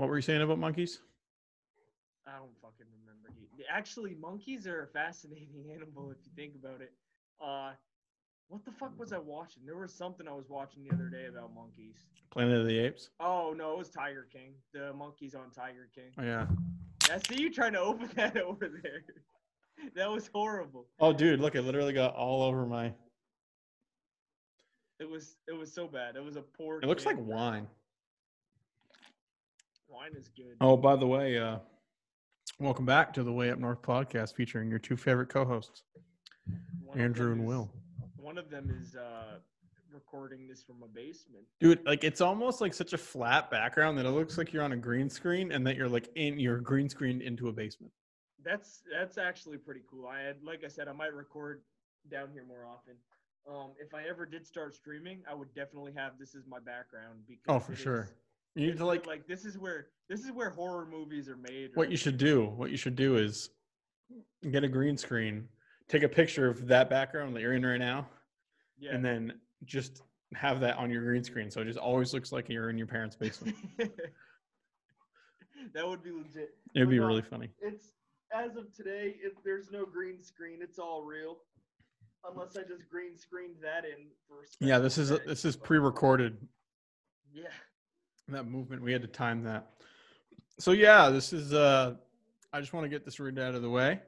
What were you saying about monkeys? I don't fucking remember. Actually, monkeys are a fascinating animal if you think about it. Uh, what the fuck was I watching? There was something I was watching the other day about monkeys. Planet of the Apes. Oh no, it was Tiger King. The monkeys on Tiger King. Oh yeah. I see you trying to open that over there. That was horrible. Oh dude, look! It literally got all over my. It was it was so bad. It was a poor. It looks kid. like wine. Wine is good. Oh, by the way, uh, welcome back to the Way Up North podcast featuring your two favorite co-hosts, One Andrew and is- Will. One of them is uh, recording this from a basement. Dude, like it's almost like such a flat background that it looks like you're on a green screen and that you're like in you're green screened into a basement. That's that's actually pretty cool. I had, like I said, I might record down here more often. Um, if I ever did start streaming, I would definitely have this as my background because Oh, for sure. You need to like like this is where this is where horror movies are made. what you should do. What you should do is get a green screen, take a picture of that background that you're in right now, Yeah. and then just have that on your green screen. So it just always looks like you're in your parents' basement. that would be legit. It'd But be no, really funny. It's as of today. It, there's no green screen. It's all real, unless I just green screened that in for. Yeah, this is a, this is pre-recorded. Yeah. That movement we had to time that. So yeah, this is. uh I just want to get this read out of the way.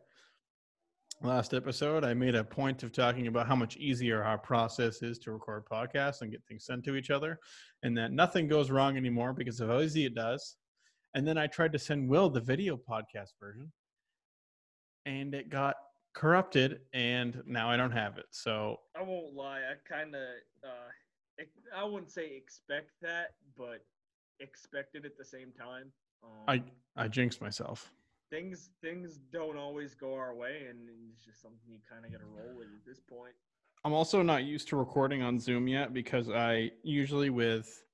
Last episode, I made a point of talking about how much easier our process is to record podcasts and get things sent to each other, and that nothing goes wrong anymore because of how easy it does. And then I tried to send Will the video podcast version, and it got corrupted, and now I don't have it. So I won't lie. I kind of, uh, I wouldn't say expect that, but expected at the same time. Um, I I jinxed myself. things things don't always go our way, and it's just something you kind of got to roll with at this point. I'm also not used to recording on Zoom yet because I usually with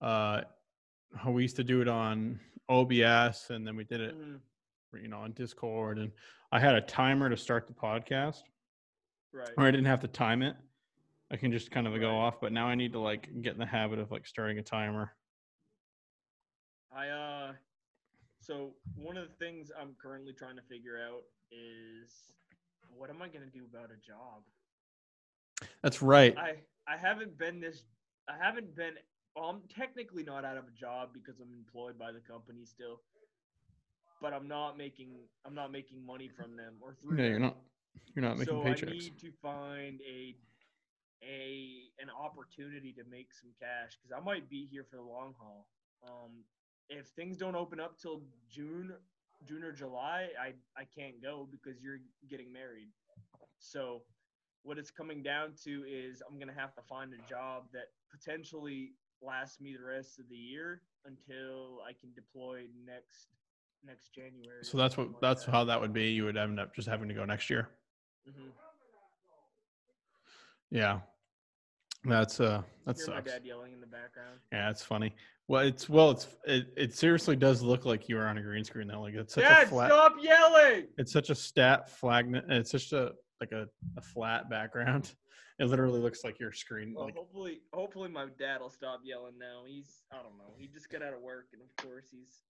uh how we used to do it on OBS and then we did it Mhm. you know on Discord and I had a timer to start the podcast Right. or I didn't have to time it. I can just kind of go off, but now I need to like get in the habit of like starting a timer. I uh so one of the things I'm currently trying to figure out is what am I gonna do about a job? That's right. I I haven't been this I haven't been well, I'm technically not out of a job because I'm employed by the company still. But I'm not making I'm not making money from them or through Yeah, them. you're not you're not making so paychecks. I need to find a a an opportunity to make some cash because I might be here for the long haul. Um, if things don't open up till June, June or July, I I can't go because you're getting married. So what it's coming down to is I'm gonna have to find a job that potentially lasts me the rest of the year until I can deploy next next January. So that's what like that's that. how that would be. You would end up just having to go next year. Mhm. Yeah. That's uh that's. Hear my dad yelling in the background. Yeah, that's funny. Well, it's well, it's it, it seriously does look like you are on a green screen though. Like it's such Dad, a flat. stop yelling! It's such a stat flag. It's such a like a, a flat background. It literally looks like your screen. Well, Like hopefully, hopefully my dad will stop yelling now. He's, I don't know, he just got out of work, and of course he's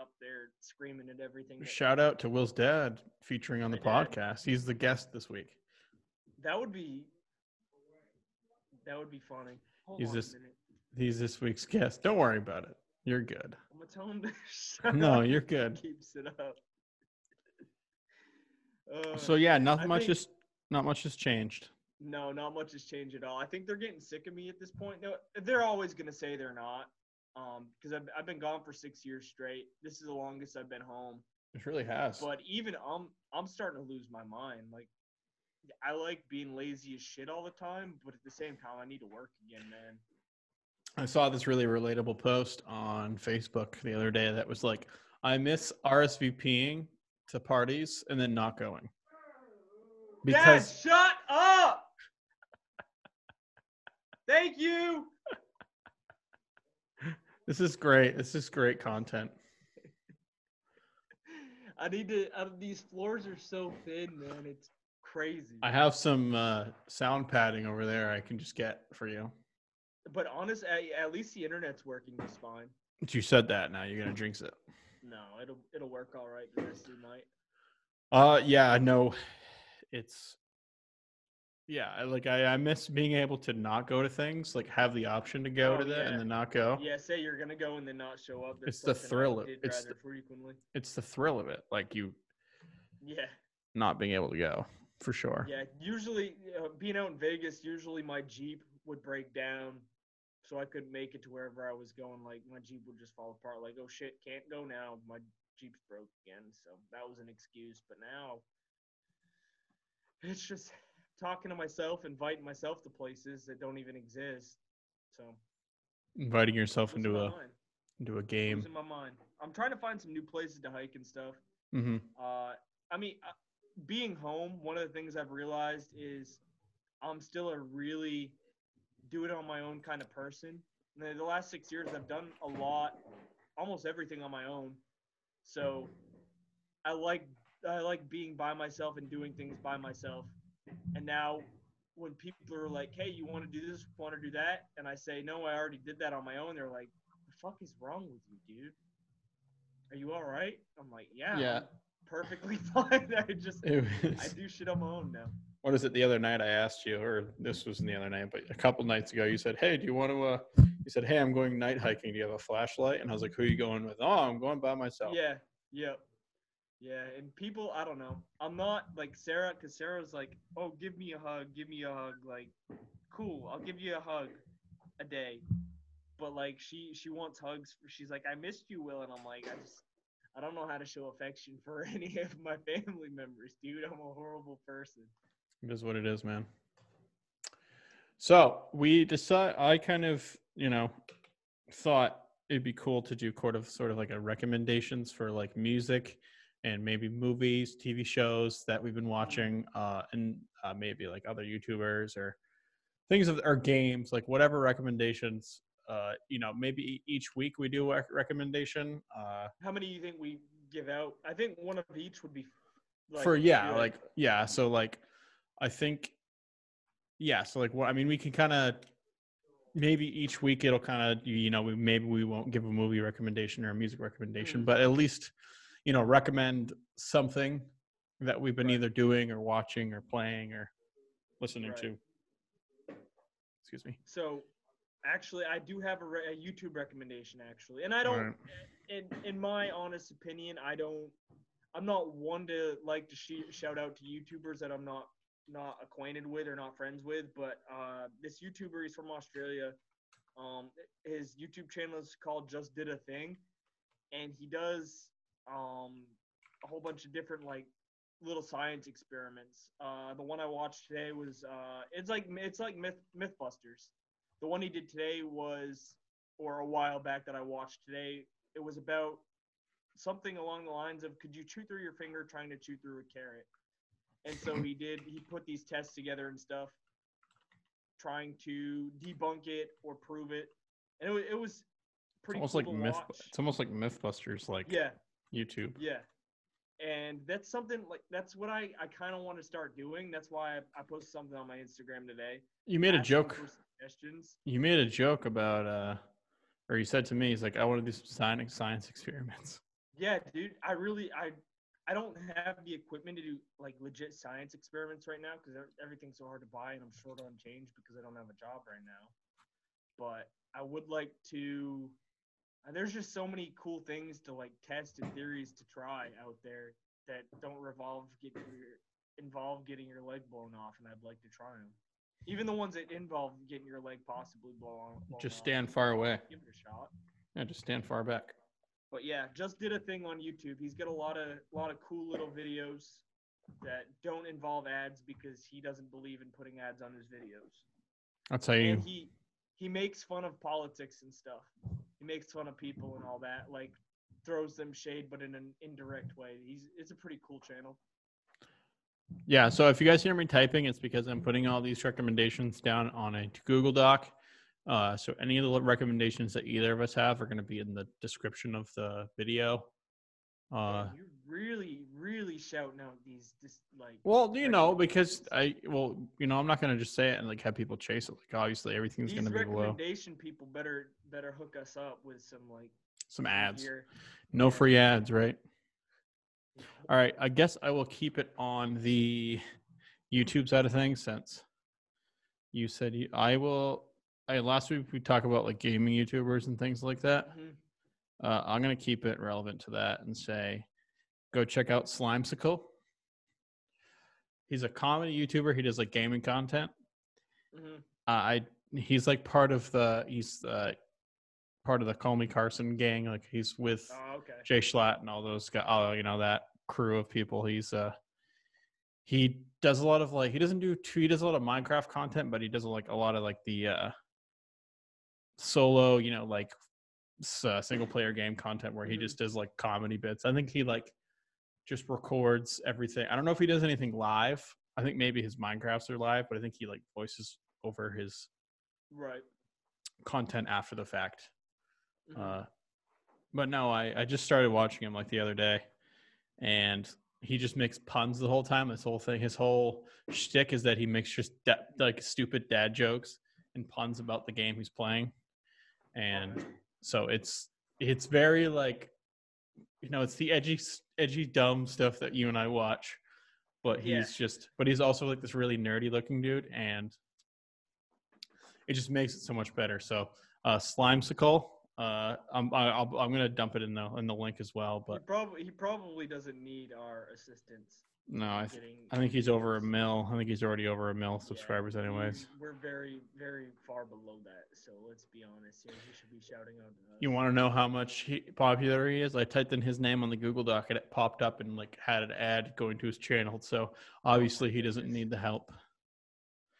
up there screaming at everything. shout out to Will's dad featuring on the dad. podcast. He's the guest this week. That would be, that would be funny. Hold He's on just- a minute. He's this week's guest. Don't worry about it. You're good. I'm gonna tell him to shut No, up. you're good. Keeps it up. Uh, So yeah, not I much think- has not much has changed. No, not much has changed at all. I think they're getting sick of me at this point. No, they're always gonna say they're not, um, because I've I've been gone for six years straight. This is the longest I've been home. It really has. But even I'm I'm starting to lose my mind. Like I like being lazy as shit all the time, but at the same time I need to work again, man. I saw this really relatable post on Facebook the other day that was like, I miss RSVPing to parties and then not going. Because Dad, shut up! Thank you. this is great. This is great content. I need to. Uh, these floors are so thin, man. It's crazy. I have some uh, sound padding over there I can just get for you. But honest, at, at least the internet's working just fine. You said that. Now you're gonna drink it. No, it'll it'll work all right the rest of the night. Uh, yeah, no, it's yeah. Like I, I miss being able to not go to things, like have the option to go Oh, to that yeah. and then not go. Yeah, say you're gonna go and then not show up. That's It's the thrill of- it's rather frequently. It's the thrill of it, like you Yeah, not being able to go for sure. yeah. Usually, uh, being out in Vegas, usually my Jeep would break down, so I couldn't make it to wherever I was going. Like my Jeep would just fall apart. Like, oh shit, can't go now. My Jeep's broke again. So that was an excuse. But now, it's just talking to myself, inviting myself to places that don't even exist. So Inviting yourself into a mind. into a game. Losing my mind. I'm trying to find some new places to hike and stuff. hmm Uh, I mean, uh, being home, one of the things I've realized is I'm still a really do it on my own kind of person. And the last six years, I've done a lot, almost everything on my own. So I like I like being by myself and doing things by myself. And now, when people are like, "Hey, you want to do this? Want to do that?" and I say, "No, I already did that on my own," they're like, "The fuck is wrong with you, dude? Are you all right?" I'm like, "Yeah, Yeah. I'm perfectly fine. I just I do shit on my own now." What is it? The other night I asked you, or this wasn't the other night, but a couple nights ago, you said, "Hey, do you want to?" Uh, you said, "Hey, I'm going night hiking. Do you have a flashlight?" And I was like, "Who are you going with?" Oh, I'm going by myself. Yeah, yep. Yeah, and people, I don't know. I'm not like Sarah, because Sarah's like, oh, give me a hug, give me a hug. Like, cool, I'll give you a hug a day. But like, she she wants hugs. She's like, I missed you, Will, and I'm like, I just, I don't know how to show affection for any of my family members, dude. I'm a horrible person. It is what it is, man. So we decide. I kind of, you know, thought it'd be cool to do sort of, sort of like a recommendations for like music and maybe movies, TV shows that we've been watching, uh, and uh, maybe like other YouTubers or things of or games, like whatever recommendations. Uh, you know, maybe each week we do a recommendation. Uh, How many do you think we give out? I think one of each would be. Like, for yeah good. like yeah so like i think yeah so like what i mean we can kind of maybe each week it'll kind of you know we maybe we won't give a movie recommendation or a music recommendation Mhm. but at least you know recommend something that we've been Right. either doing or watching or playing or listening Right. to excuse me So, actually, I do have a, re- a YouTube recommendation actually, and I don't. Alright. In in my honest opinion, I don't. I'm not one to like to sh- shout out to YouTubers that I'm not not acquainted with or not friends with, but uh, this YouTuber he's from Australia. Um, his YouTube channel is called Just Did a Thing, and he does um a whole bunch of different like little science experiments. Uh, the one I watched today was uh, it's like it's like Myth MythBusters. The one he did today was, or a while back that I watched today, it was about something along the lines of could you chew through your finger trying to chew through a carrot? And so he did. He put these tests together and stuff, trying to debunk it or prove it. And it was, it was pretty almost cool like myth it's almost like mythbusters like Yeah, youtube yeah. And that's something like that's what I, I kind of want to start doing. That's why I, I posted something on my Instagram today. you made a joke Suggestions. you made a joke about uh or you said to me he's like i want to do some science science experiments Yeah, dude. I really I I don't have the equipment to do like legit science experiments right now because everything's so hard to buy and I'm short on change because I don't have a job right now. But I would like to. And there's just so many cool things to like test and theories to try out there that don't revolve get your involve getting your leg blown off, and I'd like to try them. Even the ones that involve getting your leg possibly blown, blown Just off, stand far away. Give it a shot. yeah just stand far back But yeah, just did a thing on YouTube. He's got a lot of lot of cool little videos that don't involve ads because he doesn't believe in putting ads on his videos. I'll tell you And he he makes fun of politics and stuff. He makes fun of people and all that, like throws them shade but in an indirect way. He's it's a pretty cool channel. Yeah, so if you guys hear me typing, it's because I'm putting all these recommendations down on a Google Doc. Uh, so any of the recommendations that either of us have are going to be in the description of the video. Uh, Man, you're really, really shouting out these like. Well, you know, because I well, you know, I'm not gonna just say it and like have people chase it. Like obviously everything's gonna be low. recommendation people better better hook us up with some like Some ads. gear. No free ads, right? All right. I guess I will keep it on the YouTube side of things since you said you I will I last week we talked about like gaming YouTubers and things like that. Mhm. Uh, I'm gonna keep it relevant to that and say, go check out Slimecicle. He's a comedy YouTuber. He does like gaming content. Mhm. Uh, I he's like part of the he's uh, part of the Call Me Carson gang. Like he's with Oh, okay. JSchlatt and all those guys. Oh, you know that crew of people. He's uh he does a lot of like he doesn't do too, he does a lot of Minecraft content, but he does like a lot of like the uh solo, you know, like uh, single player game content where he Mhm. just does like comedy bits. I think he like just records everything. I don't know if he does anything live. I think maybe his Minecrafts are live, but I think he like voices over his Right. content after the fact. Mhm. Uh, but no, I, I just started watching him like the other day, and he just makes puns the whole time. This whole thing, his whole shtick is that he makes just da- like stupid dad jokes and puns about the game he's playing, and so it's it's very like, you know, it's the edgy edgy dumb stuff that you and I watch, but he's Yeah. just but he's also like this really nerdy looking dude, and it just makes it so much better. So uh, Slimecicle. Uh, I'm I- I'll, I'm gonna dump it in the in the link as well. but he probably he probably doesn't need our assistance. No, I th- getting I think he's over a mil. I think he's already over a mil Yeah, subscribers, anyways. we- We're very very far below that. So let's be honest here. He should be shouting out. You want to know how much he, popular he is? I typed in his name on the Google Doc and it popped up and like had an ad going to his channel. So obviously he doesn't need the help.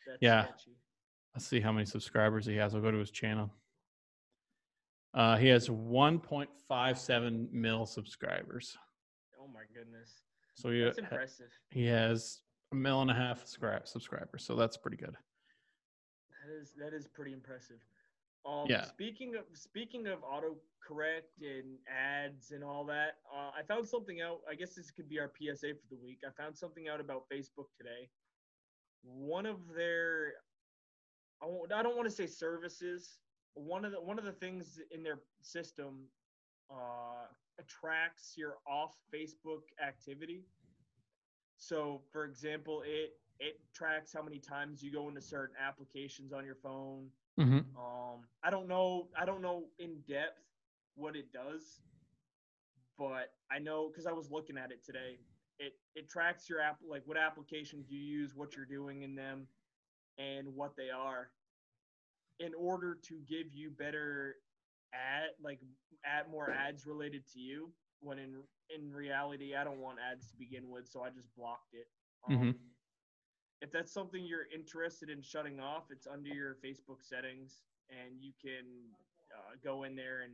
That's yeah. sketchy. Let's see how many subscribers he has. I'll go to his channel. Uh, he has 1.57 mil subscribers. Oh my goodness. So he, That's impressive. he has a mil and a half subscri- subscribers. So that's pretty good. That is that is pretty impressive. Um, Yeah. Speaking of speaking of autocorrect and ads and all that, uh, I found something out. I guess this could be our PSA for the week. I found something out about Facebook today. One of their, I won't- I don't want to say services. One of the one of the things in their system uh, attracts your off Facebook activity. So, for example, it it tracks how many times you go into certain applications on your phone. Mm-hmm. Um, I don't know. I don't know in depth what it does, but I know because I was looking at it today. It it tracks your app, like what applications you use, what you're doing in them, and what they are, in order to give you better ad, like add more ads related to you. When in in reality, I don't want ads to begin with, so I just blocked it. Um, Mm-hmm. if that's something you're interested in shutting off, it's under your Facebook settings, and you can uh, go in there and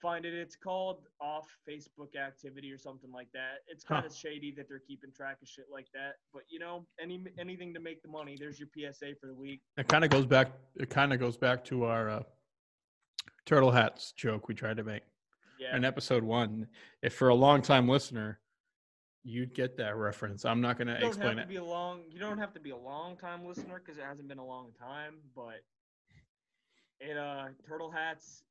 find it. It's called off Facebook activity or something like that. It's Huh. kind of shady that they're keeping track of shit like that, but you know, any anything to make the money. There's your PSA for the week. It kind of goes back. It kind of goes back to our uh, turtle hats joke we tried to make Yeah, in episode one. If for a long time listener, you'd get that reference. I'm not going to explain have to it. be a long. You don't have to be a long time listener because it hasn't been a long time, but it uh turtle hats.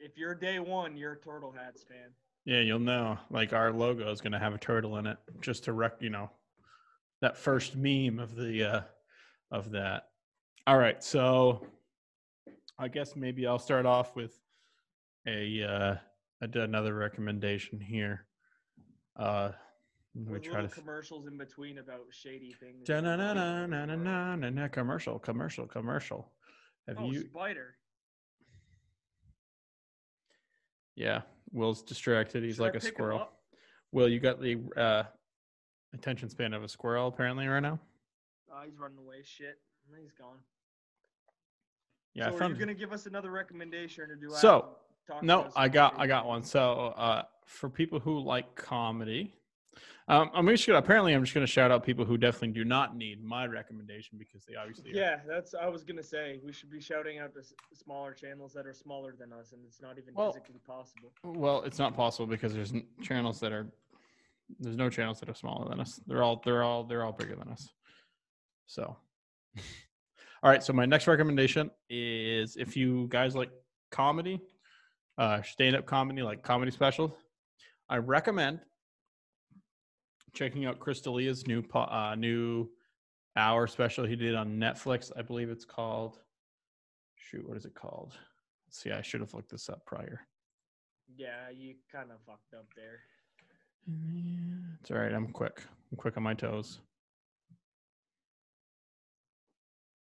If you're day one, you're a turtle hats fan. Yeah, you'll know. Like our logo is going to have a turtle in it, just to rec. You know, that first meme of the uh, of that. All right, so I guess maybe I'll start off with a uh, another recommendation here. Uh, let me try to. commercials in between about shady things. Da-na-na-na-na-na-na-na, Commercial, commercial, commercial. Have Oh, you? spider. Yeah, Will's distracted. He's Should like a squirrel. Will, you got the uh, attention span of a squirrel apparently right now. Oh, he's running away. Shit, he's gone. Yeah, so I are you gonna give us another recommendation, or do I? So, talk No, I got I got one. So uh, for people who like comedy, um, I'm just gonna apparently I'm just gonna shout out people who definitely do not need my recommendation because they obviously are- Yeah, that's. I was gonna say we should be shouting out the s- smaller channels that are smaller than us, and it's not even Well- physically possible. Well, it's not possible because there's n- channels that are There's no channels that are smaller than us. They're all they're all they're all bigger than us. So, all right. So my next recommendation is if you guys like comedy, uh, stand-up comedy, like comedy specials, I recommend checking out Chris D'Elia's new po- uh, new hour special he did on Netflix. I believe it's called. Shoot, what is it called? See, I should have looked this up prior. Yeah, you kind of fucked up there. It's all right. I'm quick. I'm quick on my toes.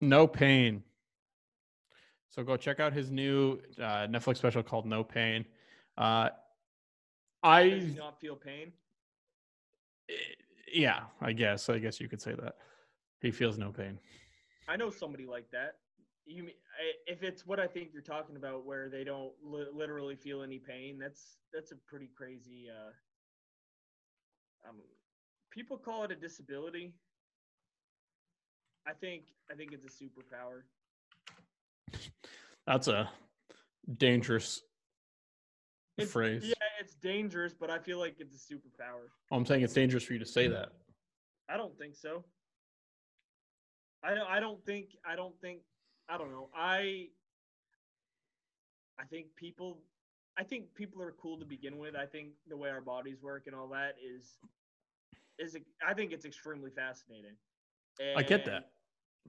No pain. So go check out his new uh, Netflix special called No Pain. Uh, Does I he not feel pain? yeah, I guess. I guess you could say that. He feels no pain. I know somebody like that. You mean I- if it's what I think you're talking about, where they don't li- literally feel any pain? That's that's a pretty crazy. Uh, um, people call it a disability. I think I think it's a superpower. That's a dangerous It's, phrase. Yeah, it's dangerous, but I feel like it's a superpower. I'm saying it's dangerous for you to say that. I don't think so. I don't. I don't think. I don't think. I don't know. I. I think people. I think people are cool to begin with. I think the way our bodies work and all that is. Is I think it's extremely fascinating. I get that.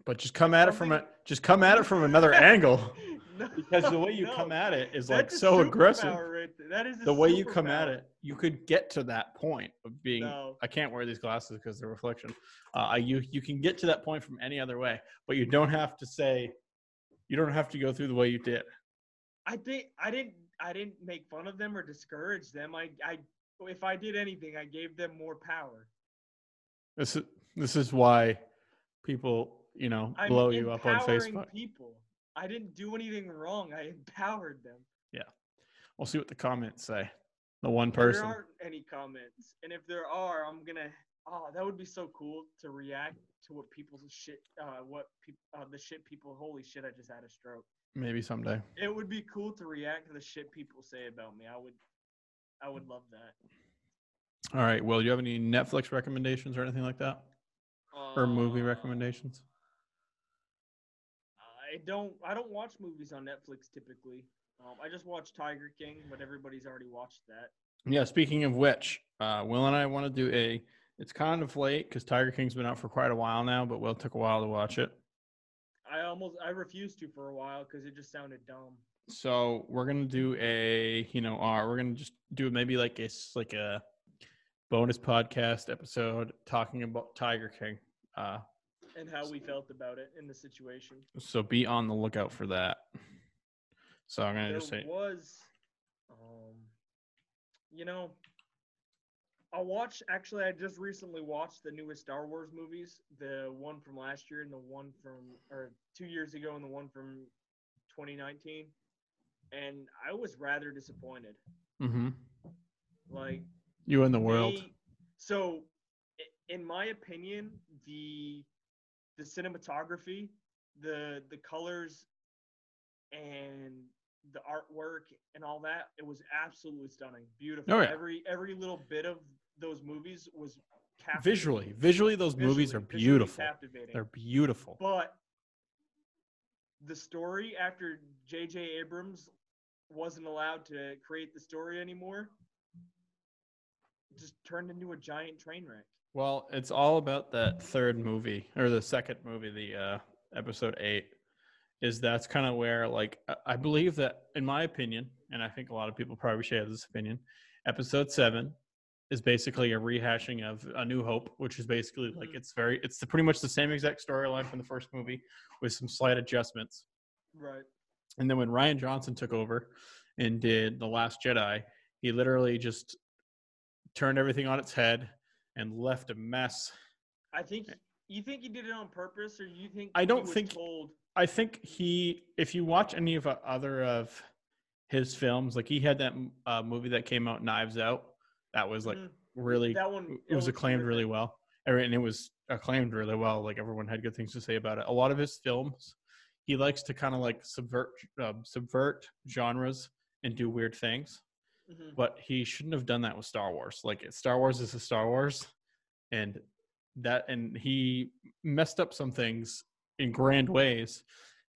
But just come at it from a just come at it from another angle. No, Because the way you no. come at it is like That's a so aggressive. right. That is The way you come at it, you could get to that point of being. No. I can't wear these glasses because they're reflection. Uh, you you can get to that point from any other way, but you don't have to say. You don't have to go through the way you did. I think I didn't I didn't make fun of them or discourage them. I I if I did anything, I gave them more power. This is this is why people you know I'm blow you up on Facebook. People, I didn't do anything wrong. I empowered them. Yeah, we'll see what the comments say. The one person. There aren't any comments, and if there are, I'm gonna. Oh, that would be so cool to react to what people's shit. Uh, what people, uh, the shit people. Holy shit! I just had a stroke. Maybe someday. It would be cool to react to the shit people say about me. I would. I would love that. All right. Well, do you have any Netflix recommendations or anything like that, or movie Uh, recommendations? I don't. I don't watch movies on Netflix typically. Um, I just watch Tiger King, but everybody's already watched that. Yeah. Speaking of which, uh, Will and I want to do a. It's kind of late because Tiger King's been out for quite a while now, but Will took a while to watch it. I almost I refused to for a while because it just sounded dumb. So we're gonna do a, you know, our we're gonna just do maybe like a like a bonus podcast episode talking about Tiger King. Uh, And how we felt about it in the situation. so be on the lookout for that. So I'm gonna There just say, it was, um, you know, I watched. Actually, I just recently watched the newest Star Wars movies. The one from last year and the one from or two years ago and the one from 2019. And I was rather disappointed. mm-hmm. Like you in the world. They- so, in my opinion, the the cinematography, the the colors, and the artwork and all that, it was absolutely stunning, beautiful. Oh, yeah. Every every little bit of those movies was captivating. Visually, visually, those movies are Visually- visually beautiful. captivating. They're beautiful. But the story after J.J. Abrams wasn't allowed to create the story anymore, just turned into a giant train wreck. Well, it's all about that third movie or the second movie, the uh, episode eight. Is that's kind of where, like, I- believe that, in my opinion, and I think a lot of people probably share this opinion, episode seven is basically a rehashing of A New Hope, which is basically like Mhm. it's very, it's the, pretty much the same exact storyline from the first movie with some slight adjustments. Right. And then when Rian Johnson took over and did The Last Jedi, he literally just turned everything on its head and left a mess. I think you think he did it on purpose, or you think I don't think- told. I think he, if you watch any of uh, other of his films, like he had that uh, movie that came out, Knives Out, that was like Mhm. really, that one. it was acclaimed really well, and it was acclaimed really well. Like everyone had good things to say about it. A lot of his films, he likes to kind of like subvert, um, subvert genres and do weird things. Mhm. but he shouldn't have done that with Star Wars. Like Star Wars is a Star Wars, and that and he messed up some things in grand ways,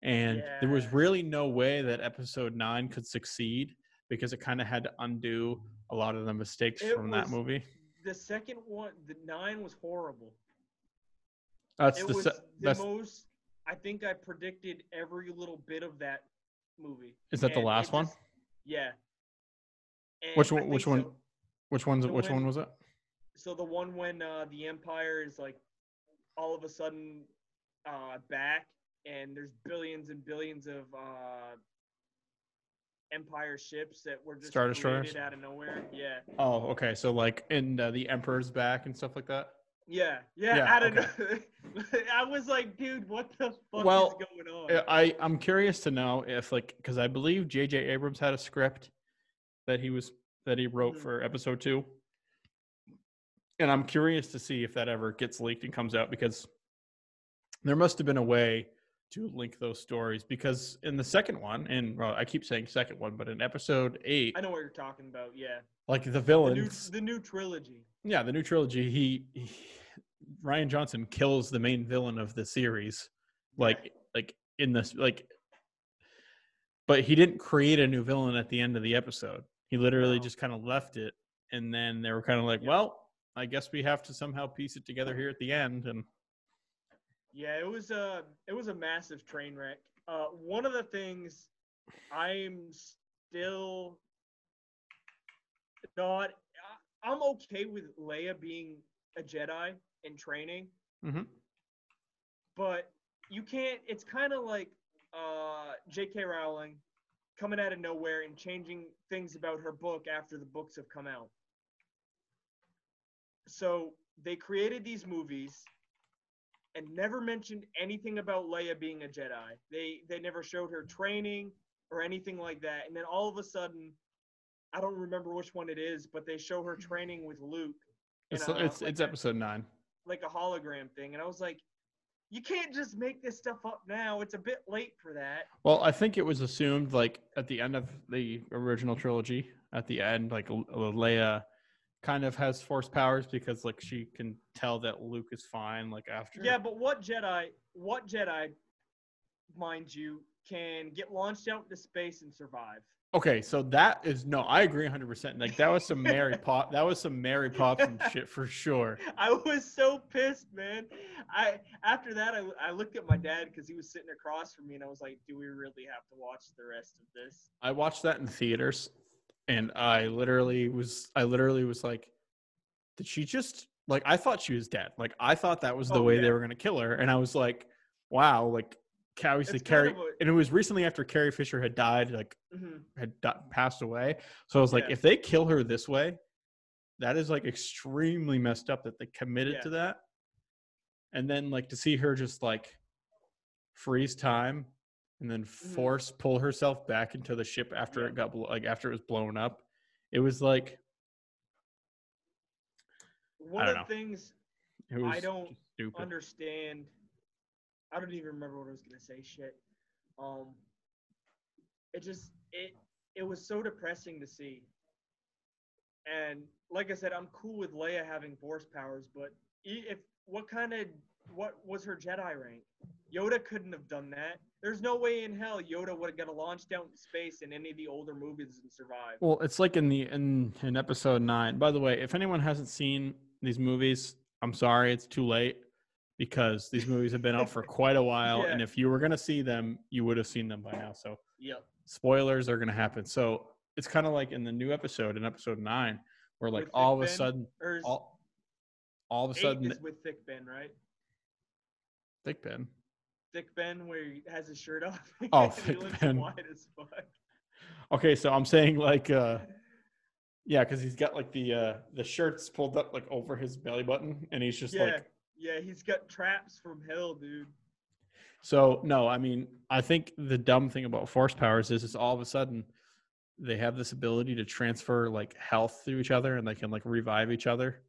and there was really no way that Episode Nine could succeed because it kind of had to undo a lot of the mistakes It from that movie. The second one, the nine was horrible. That's it the was se- the most. I think I predicted every little bit of that movie. is that the and it last one? just- Yeah. And Which one- which one? so- Which one's which one one- was it? So the one when uh, the Empire is like all of a sudden uh, back, and there's billions and billions of uh, Empire ships that were just Star Destroyers? out of nowhere. Yeah, Oh, okay. So like in uh, the Emperor's back and stuff like that. yeah, yeah. Yeah, out of know. I was like, dude, what the fuck Well, is going on? I I'm curious to know if like because I believe J.J. Abrams had a script that he was that he wrote Mhm. for episode two, and I'm curious to see if that ever gets leaked and comes out because there must have been a way to link those stories because in the second one and well I keep saying second one but in episode eight I know what you're talking about. Yeah, like the the new villains the new trilogy. yeah the new trilogy he, he Rian Johnson kills the main villain of the series like like in this like but he didn't create a new villain at the end of the episode he literally No. just kind of left it and then they were kind of like Yep. well i guess we have to somehow piece it together here at the end and Yeah, it was a it was a massive train wreck. Uh, one of the things I'm still not. I'm okay with Leia being a Jedi in training, mm-hmm. but you can't. It's kind of like uh, J.K. Rowling coming out of nowhere and changing things about her book after the books have come out. So they created these movies and never mentioned anything about Leia being a Jedi. They they never showed her training or anything like that. And then all of a sudden, I don't remember which one it is, but they show her training with Luke. it's it's, like it's a- episode 9 like a hologram thing, and I was like, you can't just make this stuff up now. It's a bit late for that. well i think it was assumed like at the end of the original trilogy at the end like L- leia kind of has force powers because like she can tell that luke is fine like after Yeah, but what Jedi? What Jedi, mind you, can get launched out into space and survive? Okay, so that is no, I agree 100%. Like that was some Mary Pop, that was some Mary Poppins shit for sure. I was so pissed, man. I after that, I, I looked at my dad because he was sitting across from me, and I was like, "Do we really have to watch the rest of this?" I watched that in theaters and I literally was I literally was like did she just like I thought she was dead. Like I thought that was the Oh, way yeah. they were going to kill her and I was like wow, like obviously It's kind Carrie of a- and it was recently after Carrie Fisher had died like Mhm. had di- passed away. So I was like Yeah. if they kill her this way, that is like extremely messed up that they committed Yeah. to that. And then like to see her just like freeze time and then Mm-hmm. force pull herself back into the ship after Yeah. it got like after it was blown up. It was like One of the things I don't understand. I don't even remember what I was gonna say. Shit. Um. It just it it was so depressing to see. And like I said, I'm cool with Leia having force powers, but if what kind of what was her Jedi rank? Yoda couldn't have done that. There's no way in hell Yoda would have got launched out in space in any of the older movies and survived. Well, it's like in the in in episode nine. By the way, if anyone hasn't seen these movies, I'm sorry, it's too late because these movies have been out for quite a while, and if you were gonna see them, you would have seen them by now. So Yep. spoilers are gonna happen. So it's kind of like in the new episode, in episode nine, where like all of a Ben? sudden, is all all of a sudden, with Thick Ben, right? Thick Ben. Thick Ben, where he has his shirt off. Oh, Thick Ben. Wide as fuck. Okay, so I'm saying like uh yeah, because he's got like the uh the shirts pulled up like over his belly button and he's just yeah, like yeah, he's got traps from hell, dude. so no, I mean I think the dumb thing about force powers is is all of a sudden they have this ability to transfer like health to each other and they can like revive each other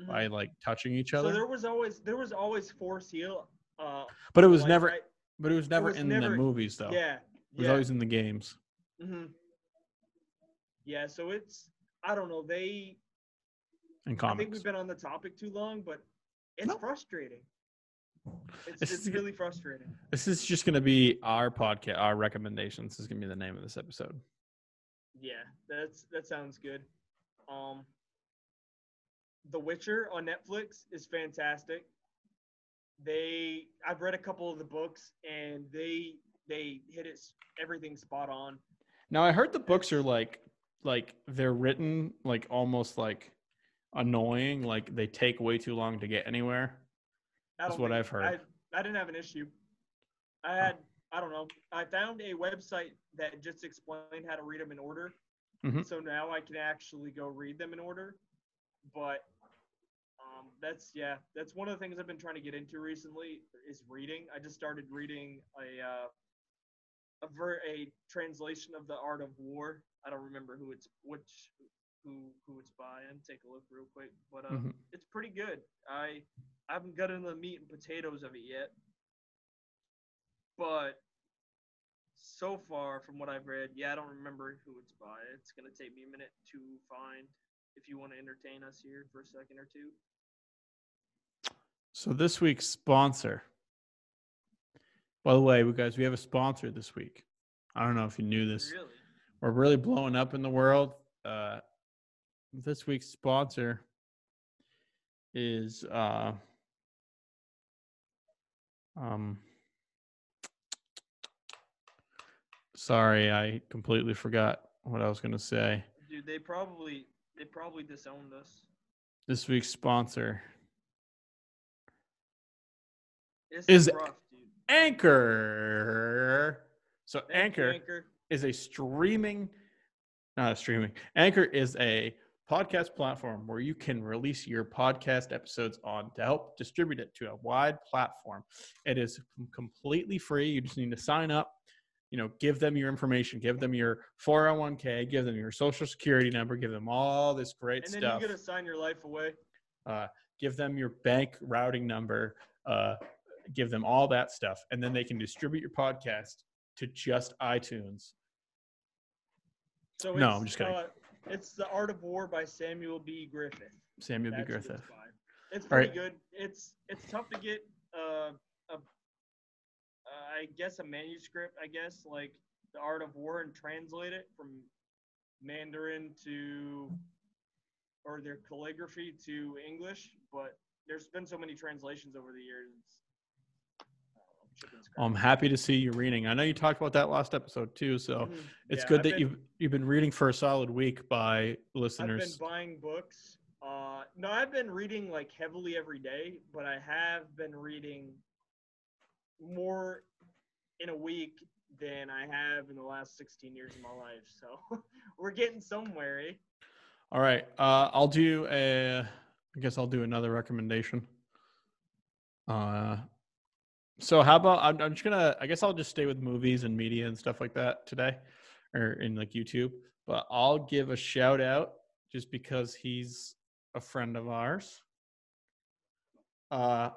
Mhm. by like touching each other. So there was always there was always force heal. Uh, but it was like, never right? but it was never was in never- the movies though. Yeah, It was yeah. always in the games. hmm Yeah, so it's I don't know. They in I think we've been on the topic too long, but it's No. frustrating. It's, it's good- really frustrating. This is just going to be our podcast, our recommendations. This is going to be the name of this episode. Yeah, that's that sounds good. Um, The Witcher on Netflix is fantastic. They I've read a couple of the books and they they hit it everything spot on. Now I heard the books are like like they're written like almost like annoying, like they take way too long to get anywhere. That's what I've heard. I, I didn't have an issue. I had I don't know. I found a website that just explained how to read them in order. Mhm. So now I can actually go read them in order. But um, that's yeah, that's one of the things I've been trying to get into recently is reading. I just started reading a uh, a ver- a translation of the Art of War. I don't remember who it's which who who it's by. And take a look real quick, but uh, Mhm. it's pretty good. I I haven't gotten into the meat and potatoes of it yet, but so far from what I've read, yeah, I don't remember who it's by. It's gonna take me a minute to find. If you want to entertain us here for a second or two, So this week's sponsor. By the way, we guys, we have a sponsor this week. I don't know if you knew this. really, We're really blowing up in the world. Uh, this week's sponsor is uh, um. Sorry, I completely forgot what I was going to say. dude, they probably they probably disowned us. This week's sponsor This Is- rough. Anchor. So Anchor Anchor. is a streaming, not a streaming. Anchor is a podcast platform where you can release your podcast episodes on to help distribute it to a wide platform. It is completely free. You just need to sign up. You know, give them your information, give them your 401k, give them your social security number, give them all this great stuff. And then stuff. you gotta sign your life away. uh, give them your bank routing number, uh, give them all that stuff, and then they can distribute your podcast to just iTunes. So No, I'm just kidding. Uh, it's the Art of War by Samuel B. Griffith. Samuel B. That's who Griffith. It's, by. it's All pretty right. good. It's it's tough to get uh, a, uh, I guess a manuscript. I guess like the Art of War and translate it from Mandarin to or their calligraphy to English. But there's been so many translations over the years. It's, I don't know, chicken scratch. I'm happy to see you reading. I know you talked about that last episode too, so Mhm. it's Yeah, good I've that been- you've you've been reading for a solid week by listeners. I've been buying books. Uh, no, I've been reading like heavily every day, but I have been reading more in a week than I have in the last 16 years of my life. So we're getting somewhere, eh? All right, uh, I'll do a. I guess I'll do another recommendation. Uh, so how about I'm, I'm just gonna. I guess I'll just stay with movies and media and stuff like that today, or in like YouTube. But I'll give a shout out just because he's a friend of ours. Uh,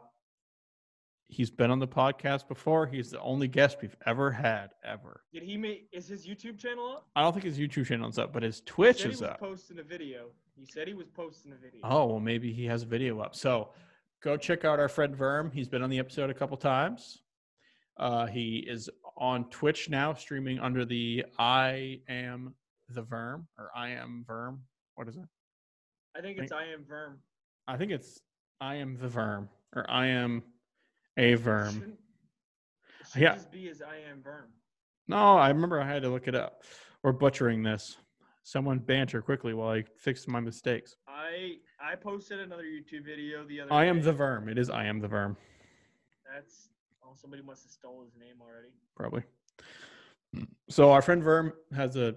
he's been on the podcast before. He's the only guest we've ever had ever. Did he make? Is his YouTube channel up? I don't think his YouTube channel's up, but his He Twitch said he is was up. posting a video. He said he was posting a video. Oh, well, maybe he has a video up. So go check out our friend Verm. He's been on the episode a couple times. Uh, he is on Twitch now, streaming under the I am the Verm or I am Verm. What is it? I think it's I am Verm. I think it's I am the Verm or I am a Verm. Shouldn't, it should Yeah. just be as I am Verm. No, I remember I had to look it up. We're butchering this. Someone banter quickly while I fix my mistakes. I I posted another YouTube video the other. I am day. the Verm. It is I am the Verm. That's oh somebody must have stole his name already. probably. So our friend Verm has a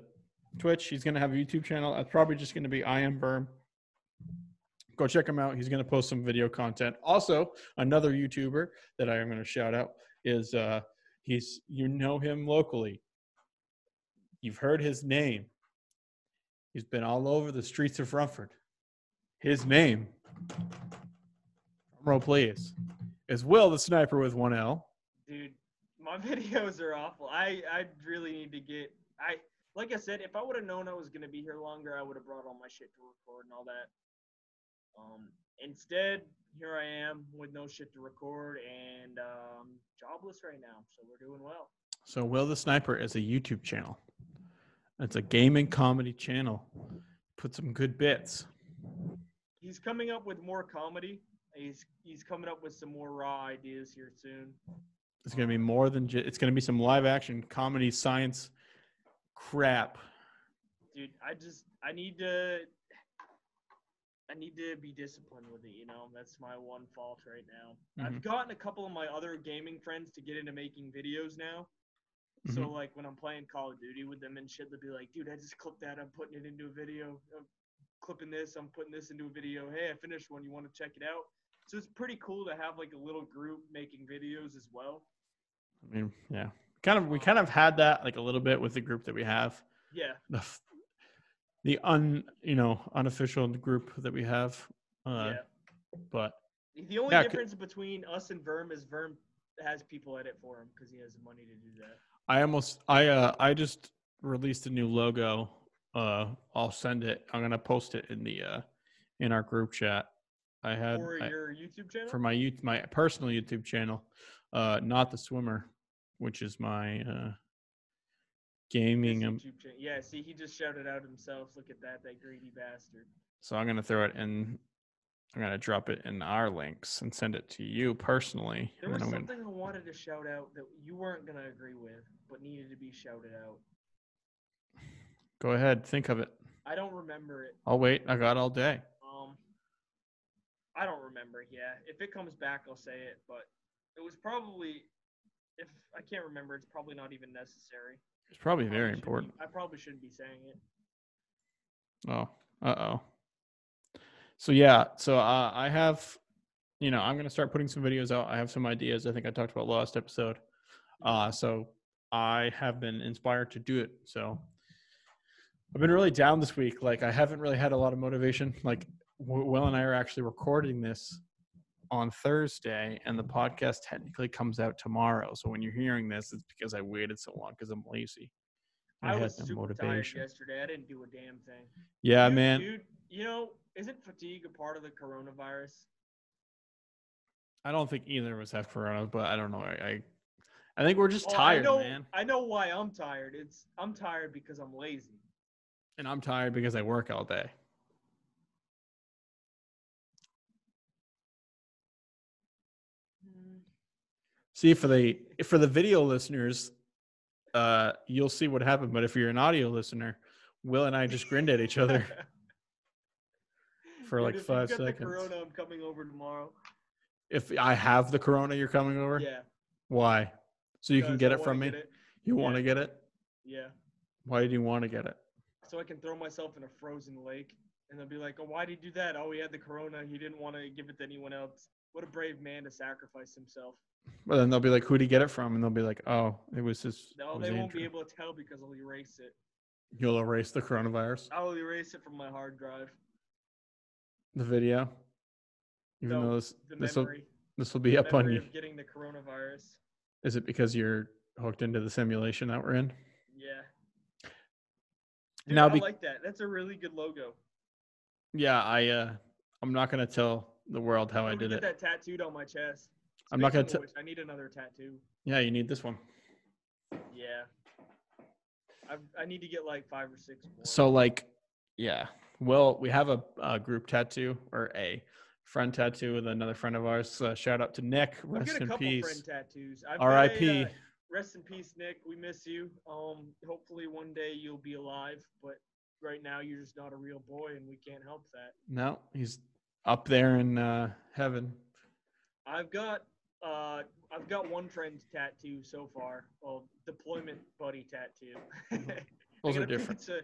Twitch. He's gonna have a YouTube channel. It's probably just gonna be I am Verm. Go check him out. He's gonna post some video content. Also, another YouTuber that I am gonna shout out is uh he's you know him locally. You've heard his name. He's been all over the streets of Rumford. His name, roll please, is Will the Sniper with one L. Dude, my videos are awful. I I really need to get I like I said, if I would have known I was gonna be here longer, I would have brought all my shit to record and all that. Um, instead, here I am with no shit to record and um, jobless right now. So we're doing well. So Will the Sniper is a YouTube channel. It's a gaming comedy channel. Put some good bits. He's coming up with more comedy. He's he's coming up with some more raw ideas here soon. It's gonna be more than just. It's gonna be some live action comedy science crap. Dude, I just I need to I need to be disciplined with it, you know. That's my one fault right now. I've Mhm. gotten a couple of my other gaming friends to get into making videos now. So Mhm. like when I'm playing Call of Duty with them and shit, they'll be like, "Dude, I just clipped that. I'm putting it into a video. Clipping this. I'm putting this into a video. Hey, I finished one. You want to check it out?" So it's pretty cool to have like a little group making videos as well. I mean, yeah, kind of. We kind of had that like a little bit with the group that we have. Yeah, The the un you know unofficial group that we have. Uh, yeah. But The only Yeah, c- difference between us and Verm is Verm has people edit for him because he has the money to do that. I almost I uh I just released a new logo. Uh, I'll send it. I'm gonna post it in the uh in our group chat. I had For I- your YouTube channel? for my youth my personal YouTube channel, uh, not the swimmer, which is my uh gaming. Um. Yeah, see, he just shouted out himself. Look at that, that greedy bastard. so I'm gonna throw it in. I'm gonna drop it in our links and send it to you personally. There was I'm gonna, something I wanted to shout out that you weren't gonna agree with, but needed to be shouted out. Go ahead, think of it. I don't remember it. I'll wait. I got all day. Um, I don't remember. Yeah, if it comes back, I'll say it. But it was probably, if I can't remember, it's probably not even necessary. It's probably Probably very shouldn't be- important. I probably shouldn't be saying it. Oh, uh oh. So yeah, so uh, I have, you know, I'm gonna start putting some videos out. I have some ideas. I think I talked about last episode. Uh, so I have been inspired to do it. So I've been really down this week. Like I haven't really had a lot of motivation. Like Will and I are actually recording this on Thursday, and the podcast technically comes out tomorrow. So when you're hearing this, it's because I waited so long because I'm lazy. I, had was no super tired yesterday. I didn't do a damn thing. Yeah, Dude- man. Dude, you know, isn't fatigue a part of the coronavirus? I don't think either of us have corona, but I don't know. I I, I think we're just Oh, tired, I know, man. I know why I'm tired. It's I'm tired because I'm lazy. And I'm tired because I work all day. See for the for the video listeners, uh, you'll see what happened. But if you're an audio listener, Will and I just grinned at each other. For like five seconds. The corona, I'm coming over tomorrow. If I have the corona, you're coming over. Yeah. Why? So you can get I it from me. it. You want to get it? Yeah. Why do you want to get it? So I can throw myself in a frozen lake, and they'll be like, "Oh, why did he do that? Oh, he had the corona. He didn't want to give it to anyone else. What a brave man to sacrifice himself." Well, then they'll be like, "Who'd he get it from?" And they'll be like, "Oh, it was his." No, was they won't be able to tell because I'll erase it. You'll erase the coronavirus, I'll erase it from my hard drive. the video. Even No, though this The this will this will be up on you. getting the coronavirus. Is it because you're hooked into the simulation that we're in? Yeah. Dude, Now I be- like that. That's a really good logo. Yeah, I uh, I'm not gonna tell the world how I I'm did get it. that tattooed on my chest. I'm not gonna t- which, I need another tattoo. Yeah, you need this one. Yeah. I I need to get like five or six more. So like, yeah. Well, we have a, a group tattoo or a friend tattoo with another friend of ours. Uh, shout out to Nick. Rest in couple peace. friend tattoos. I've R.I.P.. a, uh, rest in peace, Nick. We miss you. Um, hopefully one day you'll be alive, but right now you're just not a real boy, and we can't help that. No, he's up there in uh, heaven. I've got uh, I've got one friend's tattoo so far. Well, deployment buddy tattoo. Those are different. Pizza.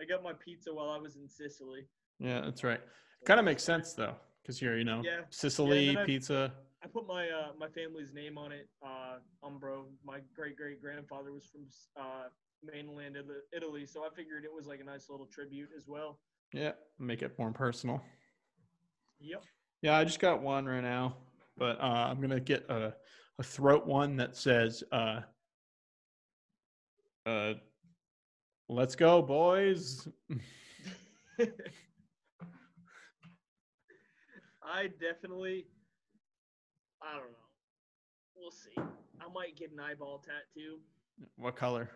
I got my pizza while I was in Sicily. Yeah, that's right. Kind of makes sense though, because you're you know Yeah. Sicily I- pizza. I put my uh, my family's name on it. Uh, Umbro. My great great grandfather was from uh, mainland Italy, so I figured it was like a nice little tribute as well. Yeah, make it more personal. Yep. Yeah, I just got one right now, but uh, I'm gonna get a, a throat one that says uh, uh, Let's go, boys. I definitely, I don't know. We'll see. I might get an eyeball tattoo. What color?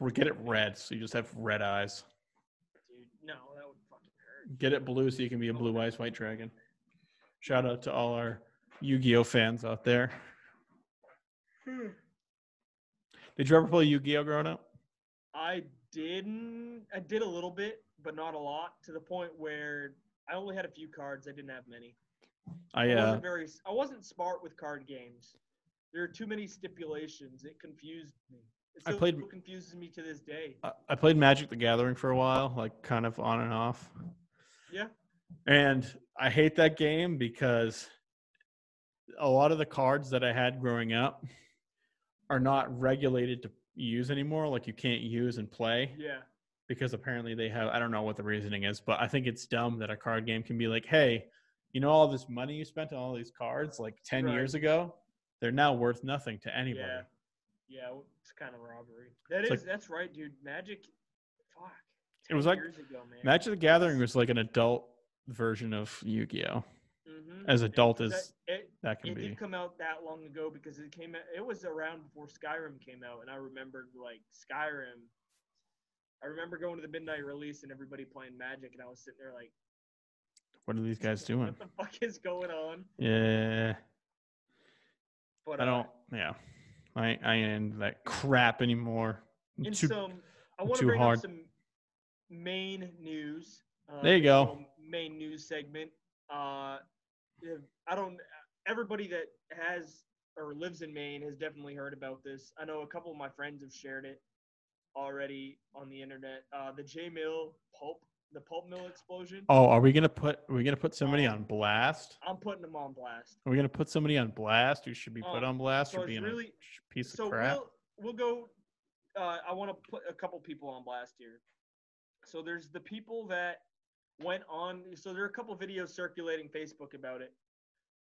Or get it red, so you just have red eyes. Dude, no, that would fucking hurt. Get it blue, so you can be a blue eyes white dragon. Shout out to all our Yu-Gi-Oh fans out there. Hmm. Did you ever play Yu-Gi-Oh growing up? I didn't. I did a little bit, but not a lot. To the point where I only had a few cards. I didn't have many. I I uh, wasn't very. I wasn't smart with card games. There are too many stipulations. It confused me. It I played- confuses me to this day. I- I played Magic the Gathering for a while, like kind of on and off. Yeah. And I hate that game because a lot of the cards that I had growing up are not regulated to use anymore. Like you can't use and play Yeah. because apparently they have, I don't know what the reasoning is, but I think it's dumb that a card game can be like, hey, you know, all this money you spent on all these cards like 10 Right. years ago, they're now worth nothing to anybody. Yeah. Yeah. It's kind of robbery. That It's is. like- that's right, dude. Magic. Fuck. It was like years ago, man. Magic the Gathering was like an adult version of Yu Gi Oh! Mhm. As adult That- as it, that can it be. It did come out that long ago because it came out. It was around before Skyrim came out, and I remembered like Skyrim. I remember going to the midnight release and everybody playing Magic, and I was sitting there like, What are these guys doing? "What the fuck is going on?" Yeah, But I uh, don't. Yeah, I I ain't that crap anymore. I'm in too- some, I want to bring hard. up some main news. Uh, There you go. Main news segment. Uh, I don't. Everybody that has or lives in Maine has definitely heard about this. I know a couple of my friends have shared it already on the internet. Uh, the Jay Mill pulp, the pulp mill explosion. oh, are we gonna put? Are we gonna put somebody Um, on blast? I'm putting them on blast. Are we gonna put somebody on blast who should be put Um, on blast for being really- a piece so of crap? we'll we'll go. Uh, I want to put a couple people on blast here. So there's the people that went on. So there are a couple videos circulating Facebook about it.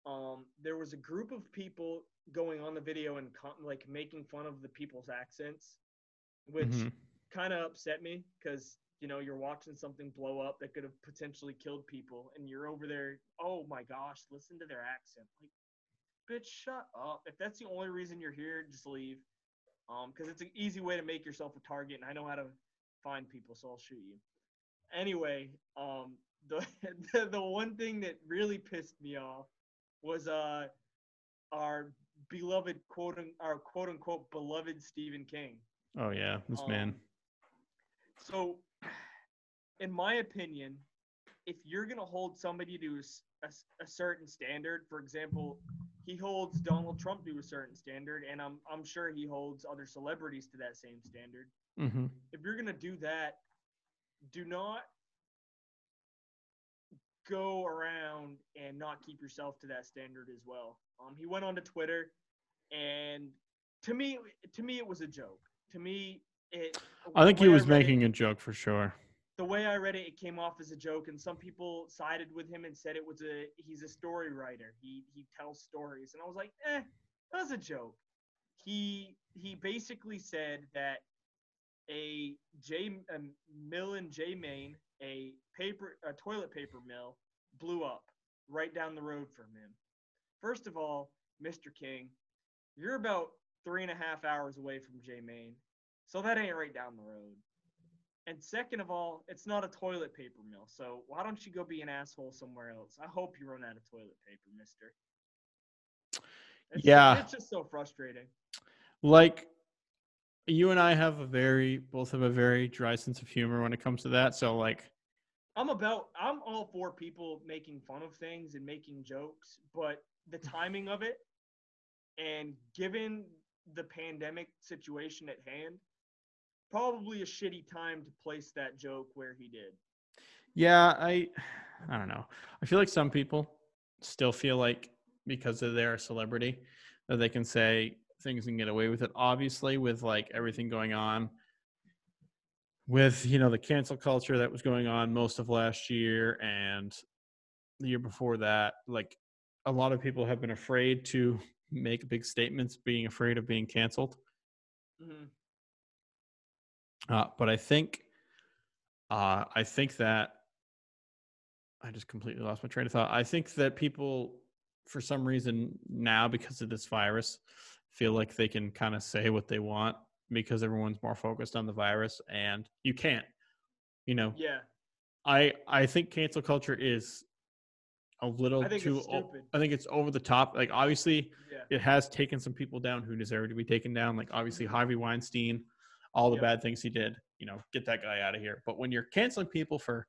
Um, there was a group of people going on the video and like making fun of the people's accents, which Mhm. kind of upset me because you know you're watching something blow up that could have potentially killed people, and you're over there. Oh my gosh, listen to their accent. Like, bitch, shut up. If that's the only reason you're here, just leave. Um, because it's an easy way to make yourself a target, and I know how to find people, so I'll shoot you. Anyway, um, the the, the one thing that really pissed me off was uh our beloved quote our quote unquote beloved Stephen King. Oh yeah, this um, man. So, in my opinion, if you're going to hold somebody to a certain standard, for example, he holds Donald Trump to a certain standard, and I'm, I'm sure he holds other celebrities to that same standard. hmm If you're going to do that, do not go around and not keep yourself to that standard as well. Um, he went on to Twitter, and to me, to me, it was a joke. To me, it. I think he was read it- making a joke for sure. The way I read it, it came off as a joke, and some people sided with him and said it was a he's a story writer. He he tells stories, and I was like, eh, that was a joke. He he basically said that a J a mill in Jay Maine, a paper a toilet paper mill, blew up right down the road from him. First of all, Mr. King, you're about three and a half hours away from Jay Maine, so that ain't right down the road. And second of all, it's not a toilet paper mill. So why don't you go be an asshole somewhere else? I hope you run out of toilet paper, mister. It's, Yeah. It's just so frustrating. Like you and I have a very both have a very dry sense of humor when it comes to that. So like I'm about I'm all for people making fun of things and making jokes, but the mm. timing of it and given the pandemic situation at hand, probably a shitty time to place that joke where he did. Yeah, I I don't know. I feel like some people still feel like because of they're a celebrity that they can say things and get away with it. Obviously, with like everything going on with you know the cancel culture that was going on most of last year and the year before that, like a lot of people have been afraid to make big statements, being afraid of being canceled. hmm Uh, but I think, uh, I think that I just completely lost my train of thought. I think that people, for some reason now, because of this virus, feel like they can kind of say what they want because everyone's more focused on the virus, and you can't. You know, Yeah. I I think cancel culture is a little I too. stupid. I think it's over the top. Like obviously, Yeah. it has taken some people down who deserve to be taken down. Like obviously Harvey Weinstein, all the Yep. bad things he did. You know, get that guy out of here. But when you're canceling people for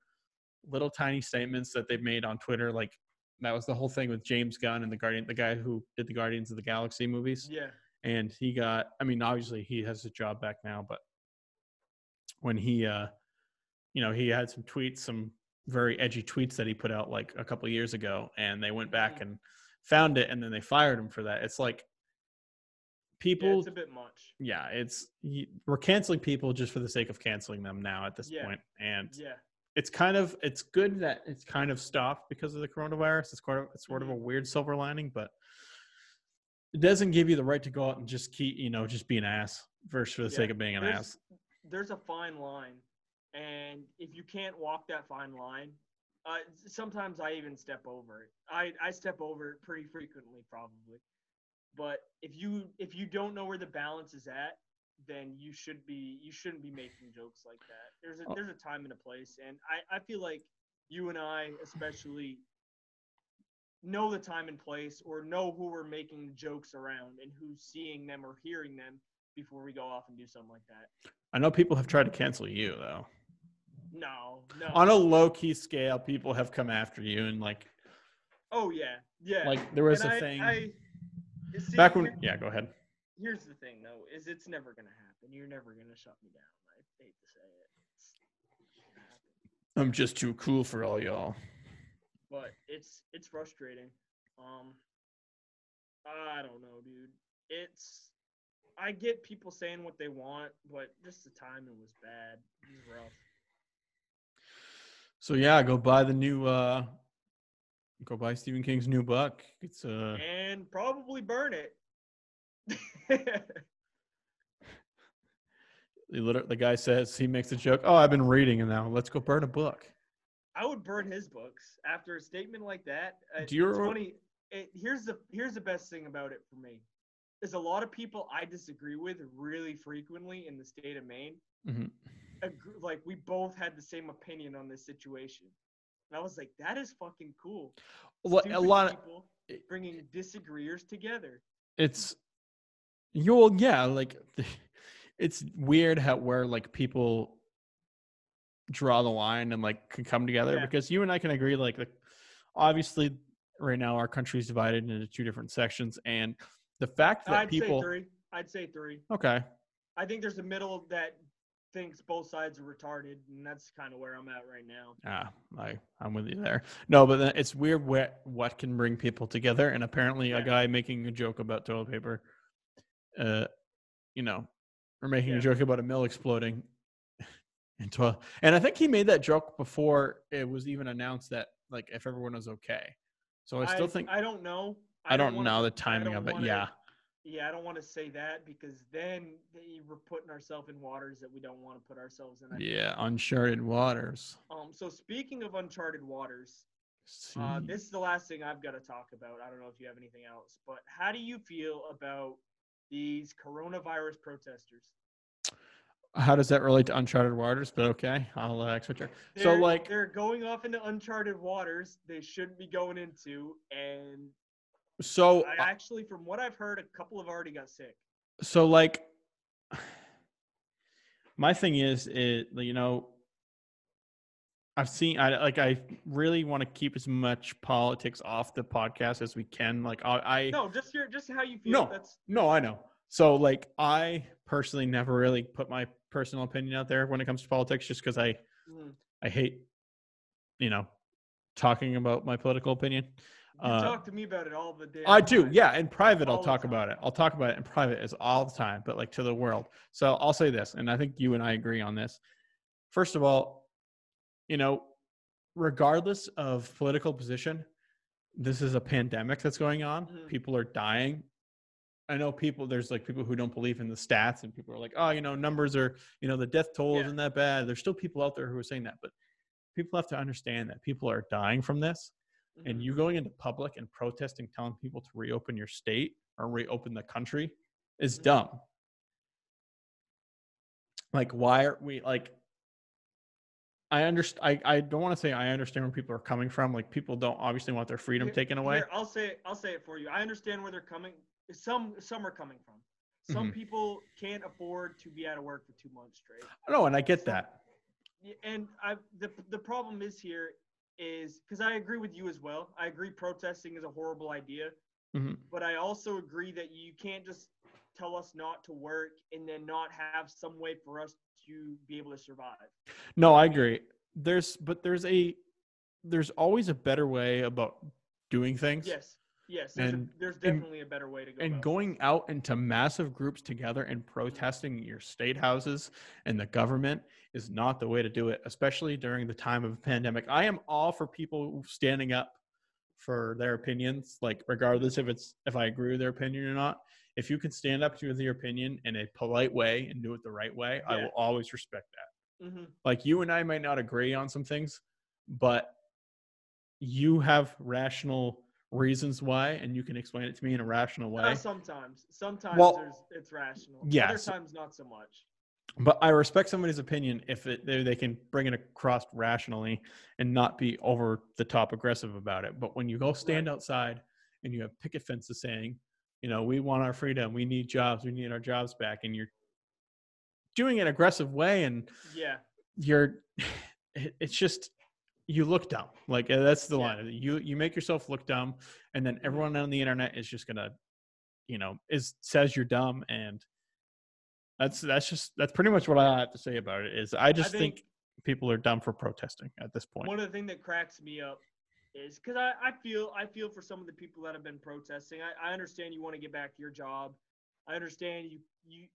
little tiny statements that they've made on Twitter, like that was the whole thing with James Gunn and the Guardian, the guy who did the Guardians of the Galaxy movies Yeah. and he got i mean obviously he has his job back now but when he uh you know he had some tweets some very edgy tweets that he put out like a couple of years ago and they went back Mhm. and found it and then they fired him for that it's like Yeah, people it's a bit much. yeah it's we're canceling people just for the sake of canceling them now at this Yeah. point and Yeah. it's kind of it's good that it's kind of stopped because of the coronavirus. It's sort of it's sort of a Mm-hmm. weird silver lining, but it doesn't give you the right to go out and just keep you know just be an ass versus for the Yeah, sake of being an there's- ass. There's a fine line, and if you can't walk that fine line, uh, sometimes I even step over it. I, I step over it pretty frequently, probably. But if you if you don't know where the balance is at, then you should be you shouldn't be making jokes like that. There's a Oh. there's a time and a place, and I, I feel like you and I especially know the time and place or know who we're making jokes around and who's seeing them or hearing them before we go off and do something like that. I know people have tried to cancel you though. No, no. On a low key scale, people have come after you and like oh yeah, yeah. like there was And a I- thing I, see, back when yeah, go ahead. here's the thing though, is it's never gonna happen. You're never gonna shut me down. I hate to say it. It's not gonna happen. I'm just too cool for all y'all. But it's it's frustrating. Um I don't know, dude. It's I get people saying what they want, but just the timing was bad. It was rough. So yeah, go buy the new uh go buy Stephen King's new book. It's uh and probably burn it. the the guy says he makes a joke. Oh, I've been reading and now let's go burn a book. I would burn his books after a statement like that. uh, Do you it's re- funny. It, here's the here's the best thing about it for me. Is a lot of people I disagree with really frequently in the state of Maine. Mhm. Agree, like we both had the same opinion on this situation, and I was like, that is fucking cool. Well, a lot of people bringing disagreeers together. it's you well, yeah, like it's weird how where like people draw the line and like can come together Yeah. because you and I can agree like the obviously right now our country is divided into two different sections and the fact that I'd people say three. I'd say three. okay I think there's a middle that thinks both sides are retarded, and that's kind of where I'm at right now. Ah, I I'm with you there. No, but then it's weird what what can bring people together, and apparently a guy making a joke about toilet paper, uh, you know, or making Yeah. a joke about a mill exploding, and toilet. And I think he made that joke before it was even announced that like if everyone was okay. So I still think I don't know. I don't wanna- know the timing of it. wanna- Yeah, Yeah, I don't want to say that because then we're putting ourselves in waters that we don't want to put ourselves in. I think. yeah, uncharted waters. Um. So speaking of uncharted waters, uh, this is the last thing I've got to talk about. I don't know if you have anything else, but how do you feel about these coronavirus protesters? How does that relate to uncharted waters? But okay, I'll uh, switch. her. So like, they're going off into uncharted waters they shouldn't be going into, and so I actually, from what I've heard, a couple have already got sick. so like my thing is it you know i've seen i like i really want to keep as much politics off the podcast as we can like i, I No, just your, just how you feel. No. That's no i know so like i personally never really put my personal opinion out there when it comes to politics just because i mm. i hate you know talking about my political opinion Uh, talk to me about it all the day. I do, yeah. In private, I'll talk about it. I'll talk about it in private as all the time, but like to the world. So I'll say this, and I think you and I agree on this. First of all, you know, regardless of political position, this is a pandemic that's going on. Mhm. People are dying. I know people. There's like people who don't believe in the stats, and people are like, oh, you know, numbers are, you know, the death toll Yeah. isn't that bad. There's still people out there who are saying that, but people have to understand that people are dying from this, and Mhm. you going into public and protesting, telling people to reopen your state or reopen the country is Mhm. dumb. Like, why are we like? I understand. I, I don't want to say I understand where people are coming from. Like, people don't obviously want their freedom Here- taken away. Here, I'll say I'll say it for you. I understand where they're coming. Some some are coming from. Some Mhm. people can't afford to be out of work for two months straight. No, and I get some- that. And I the the problem is here is because I agree with you as well. I agree protesting is a horrible idea, Mhm. but I also agree that you can't just tell us not to work and then not have some way for us to be able to survive. No, I agree. There's, but there's a, there's always a better way about doing things. Yes, yes. There's, And- a, there's and- definitely a better way to go. and about going out into massive groups together and protesting your state houses and the government is not the way to do it, especially during the time of a pandemic. I am all for people standing up for their opinions, like regardless if it's if I agree with their opinion or not. If you can stand up to your opinion in a polite way and do it the right way, I will always respect that. it. hmm Like you and I might not agree on some things, but you have rational reasons why, and you can explain it to me in a rational way. Uh, sometimes, sometimes Well, there's it's rational. yeah, Other times not so much. but I respect somebody's opinion if it, they, they can bring it across rationally and not be over the top aggressive about it. But when you go stand Right. outside and you have picket fences saying, you know, we want our freedom, we need jobs, we need our jobs back, and you're doing it aggressive way, and Yeah, you're, it- it's just you look dumb. Like uh, that's the Yeah. line. You you make yourself look dumb, and then Mhm. everyone on the internet is just gonna, you know, is says you're dumb, and that's that's just that's pretty much what I have to say about it. Is I just think, think- people are dumb for protesting at this point. one of the things that cracks me up is because I, I feel I feel for some of the people that have been protesting. I, I understand you want to get back to your job. I understand you you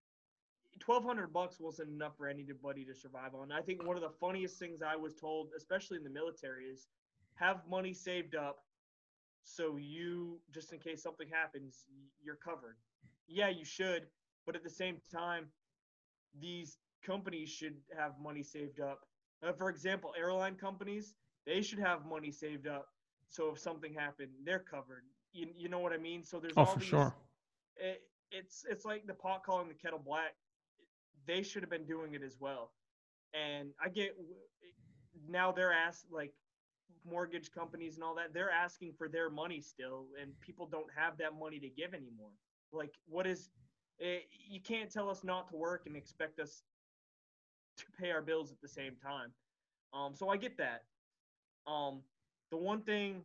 twelve hundred bucks wasn't enough for anybody to survive on. I think one of the funniest things I was told, especially in the military, is have money saved up so you just in case something happens, you're covered. Yeah, you should, but at the same time, these companies should have money saved up. Uh, for example, airline companies, they should have money saved up so if something happened, they're covered. You, you know what I mean? So there's oh, all for these, sure. It, it's it's like the pot calling the kettle black. They should have been doing it as well. And I get now they're asked like mortgage companies and all that they're asking for their money still and people don't have that money to give anymore. Like what is eh, you can't tell us not to work and expect us to pay our bills at the same time. Um so i get that. Um the one thing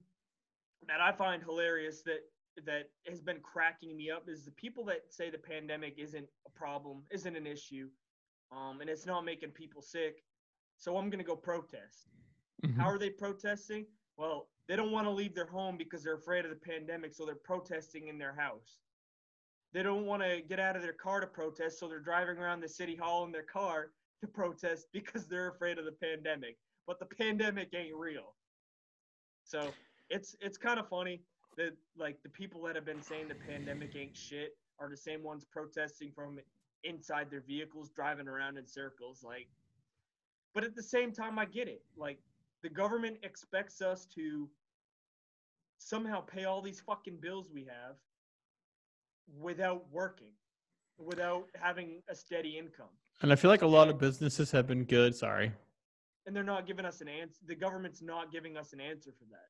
that i find hilarious that that has been cracking me up is the people that say the pandemic isn't a problem isn't an issue um and it's not making people sick so i'm going to go protest Mhm. how are they protesting? Well, they don't want to leave their home because they're afraid of the pandemic, so they're protesting in their house. They don't want to get out of their car to protest, so they're driving around the city hall in their car to protest because they're afraid of the pandemic. But the pandemic ain't real. So it's it's kind of funny that like the people that have been saying the pandemic ain't shit are the same ones protesting from inside their vehicles, driving around in circles. Like, but at the same time, I get it. Like the government expects us to somehow pay all these fucking bills we have without working, without having a steady income. And I feel like a lot of businesses have been good. Sorry. And they're not giving us an answer. The government's not giving us an answer for that.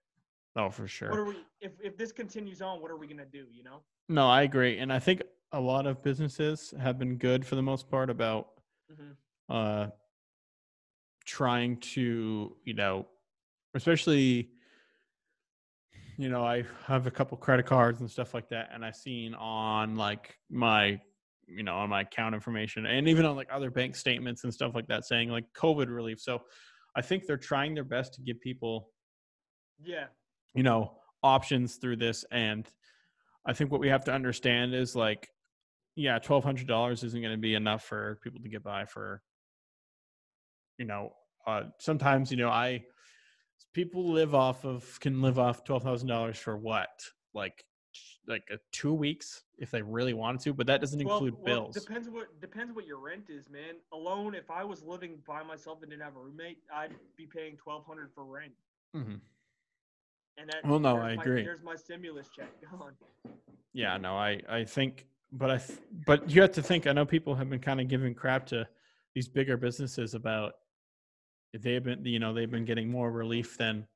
Oh, for sure. What are we if if this continues on, what are we gonna do, you know? No, I agree, and I think a lot of businesses have been good for the most part about hmm uh trying to you know especially you know i have a couple credit cards and stuff like that and i've seen on like my you know on my account information and even on like other bank statements and stuff like that saying like covid relief so i think they're trying their best to give people Yeah. You know options through this and i think what we have to understand is like yeah $1200 isn't going to be enough for people to get by for you know uh sometimes you know i people live off of can live off $12000 for what like like a two weeks if they really wanted to, but that doesn't Well, include well, bills. depends what depends what your rent is, man. Alone, if I was living by myself and didn't have a roommate, I'd be paying twelve hundred for rent. hmm And that Well, no, I my- agree. There's my stimulus check gone. Yeah, no, I I think, but I th- but you have to think. I know people have been kind of giving crap to these bigger businesses about they've been you know they've been getting more relief than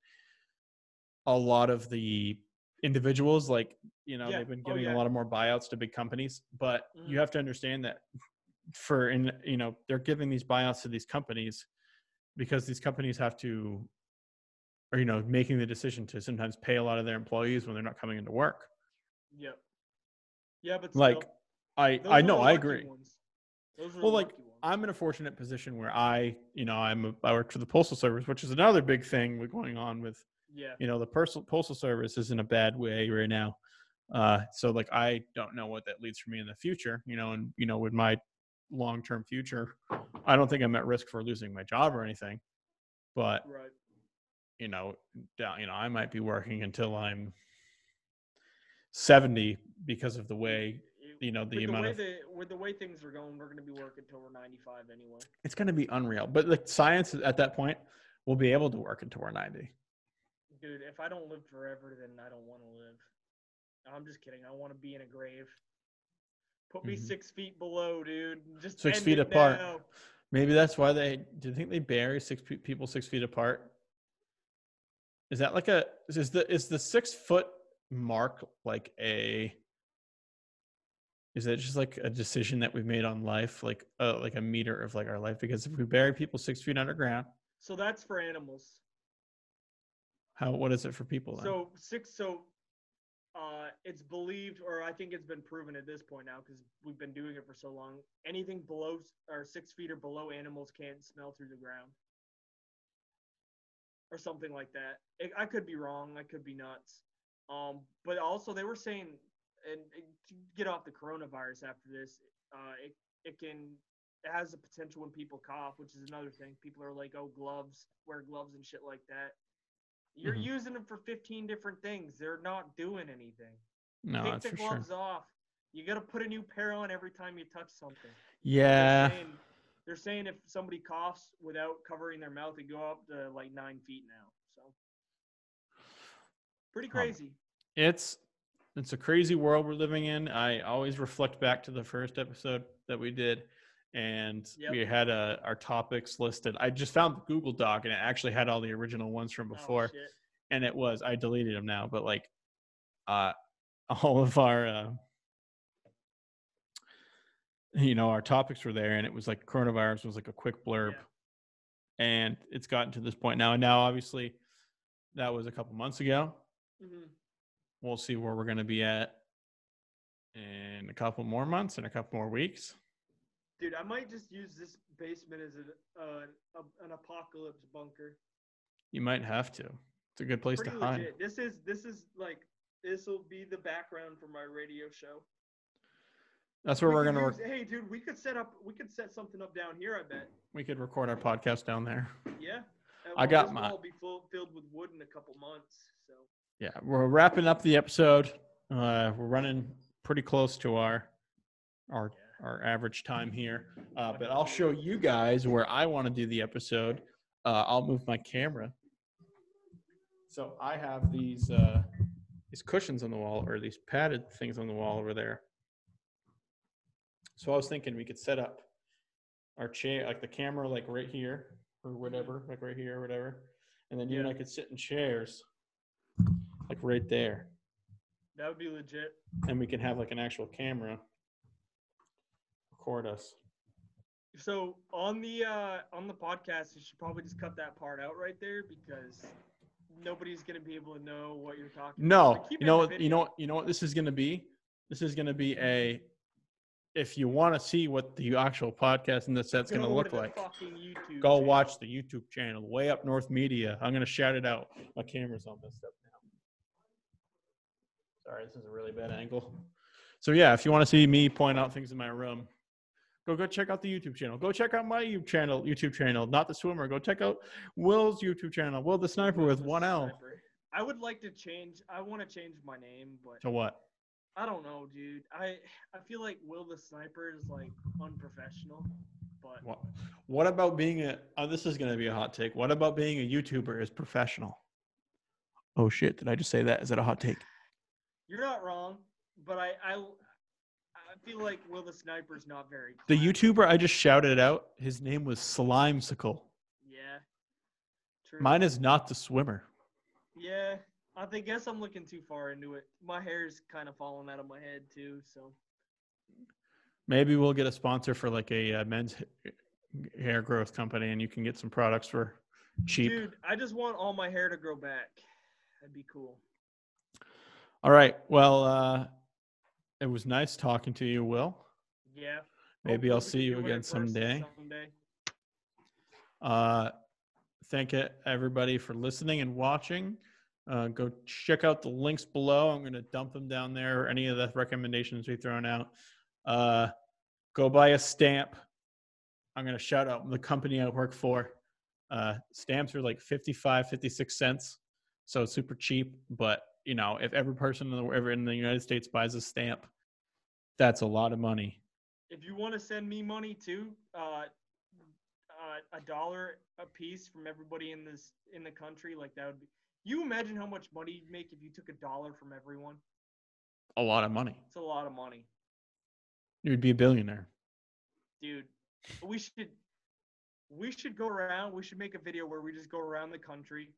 a lot of the individuals like you know Yeah. they've been Oh, giving yeah. a lot of more buyouts to big companies but you Mhm. have to understand that for in you know they're giving these buyouts to these companies because these companies have to or you know making the decision to sometimes pay a lot of their employees when they're not coming into work Yeah. Yeah, but like still, i i know i agree ones. Those are Well, like, i'm in a fortunate position where i you know i'm a, i work for the postal service which is another big thing going on with yeah. you know the postal postal service is in a bad way right now uh so like i don't know what that leads for me in the future you know and you know with my long term future i don't think i'm at risk for losing my job or anything but Right. You know down you know i might be working until i'm 70 because of the way you know the the amount way of the with the way things are going, we're gonna be working until we're ninety five anyway. it's going to be unreal but like science at that point will be able to work until we're 90 Dude, if I don't live forever, then I don't want to live. I'm just kidding. I want to be in a grave. Put me Mhm. six feet below, dude. Just Six feet apart. now. Maybe that's why they do you think they bury six pe- people six feet apart? Is that like a is the is the six foot mark like a is that just like a decision that we've made on life, like uh, like a meter of like our life? Because if we bury people six feet underground, So that's for animals. how what is it for people then? So six. So uh, it's believed, or I think it's been proven at this point now, because we've been doing it for so long. Anything below or six feet or below animals can't smell through the ground, or something like that. It, I could be wrong. I could be nuts. Um, but also they were saying, and, and to get off the coronavirus after this, uh, it it can it has the potential when people cough, which is another thing. People are like, oh, gloves, wear gloves and shit like that. You're Mhm. using them for 15 different things. They're not doing anything. no, Take that's the for sure. gloves off. You got to put a new pair on every time you touch something. Yeah, They're saying, if somebody coughs without covering their mouth, it go up to like nine feet now. So pretty crazy. it's it's a crazy world we're living in. I always reflect back to the first episode that we did, and Yep. we had uh, our topics listed. I just found the Google Doc, and it actually had all the original ones from Oh, before, shit. and it was I deleted them now, but like, uh, all of our. Uh, you know our topics were there and it was like coronavirus was like a quick blurb Yeah. and it's gotten to this point now and now obviously that was a couple months ago Mhm. we'll see where we're going to be at in a couple more months and a couple more weeks. Dude, I might just use this basement as an uh, an apocalypse bunker. You might have to. It's a good place Pretty to hide. This is this is like this will be the background for my radio show. That's where We we're going to use- work. Hey, dude, we could set up. We could set something up down here. I bet. We could record our podcast down there. Yeah. I got my- Will be full, filled with wood in a couple months. So. Yeah, we're wrapping up the episode. Uh, we're running pretty close to our our our average time here. Uh, but I'll show you guys where I want to do the episode. Uh, I'll move my camera. So I have these uh, these cushions on the wall, or these padded things on the wall over there. So I was thinking we could set up our chair, like the camera, like right here or whatever, like right here or whatever, and then you and I could sit in chairs, like right there, That would be legit. and we can have like an actual camera record us. So on the uh on the podcast, you should probably just cut that part out right there because nobody's gonna be able to know what you're talking. No, about. You know in the what? You know You know what this is going to be. This is going to be a. If you want to see what the actual podcast in the set's going to look like, go channel. watch the YouTube channel, Way Up North Media. I'm going to shout it out. My camera's all messed up now. Sorry, this is a really bad angle. So yeah, if you want to see me point out things in my room, go go check out the YouTube channel. Go check out my YouTube channel. YouTube channel, not the swimmer. Go check out Will's YouTube channel. Will the Sniper with The one L. I would like to change. I want to change my name, but To what? I don't know, dude. I I feel like Will the Sniper is like unprofessional, but What, what about being a? Oh, this is going to be a hot take. What about being a YouTuber is professional? Oh shit! Did I just say that? Is that a hot take? you're not wrong. But I I I feel like Will the Sniper's not very. The. YouTuber I just shouted out, his name was Slimecicle. Yeah. True. Mine is not the swimmer. Yeah. I think guess I'm looking too far into it. My hair's kind of falling out of my head too, so Maybe we'll get a sponsor for like a uh, men's hair growth company, and you can get some products for cheap. dude, I just want all my hair to grow back. That'd be cool. All right. Well, uh, it was nice talking to you, Will. Yeah. Maybe Hopefully I'll see you do it in again someday. someday. Uh, thank you, everybody for listening and watching. Uh, go check out the links below. I'm going to dump them down there. Any of the recommendations we've thrown out. Uh, go buy a stamp. I'm going to shout out the company I work for. Uh, stamps are like 55, 56 cents. So super cheap. But, you know, if every person in the, ever in the United States buys a stamp, that's a lot of money. If you want to send me money too, uh, uh, a dollar a piece from everybody in this in the country, like that would be. You imagine how much money you'd make if you took a dollar from everyone? A lot of money. It's a lot of money, You'd be a billionaire. dude. We should we should go around. We should make a video where we just go around the country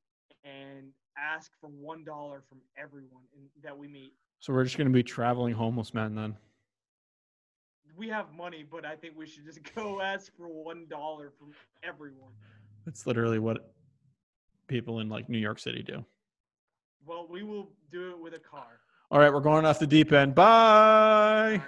and ask for one dollar from everyone in, that we meet. So we're just going to be traveling homeless men then. We have money, but I think we should just go ask for one dollar from everyone. That's literally what people in like New York City do. Well, we will do it with a car. All right, we're going off the deep end. Bye.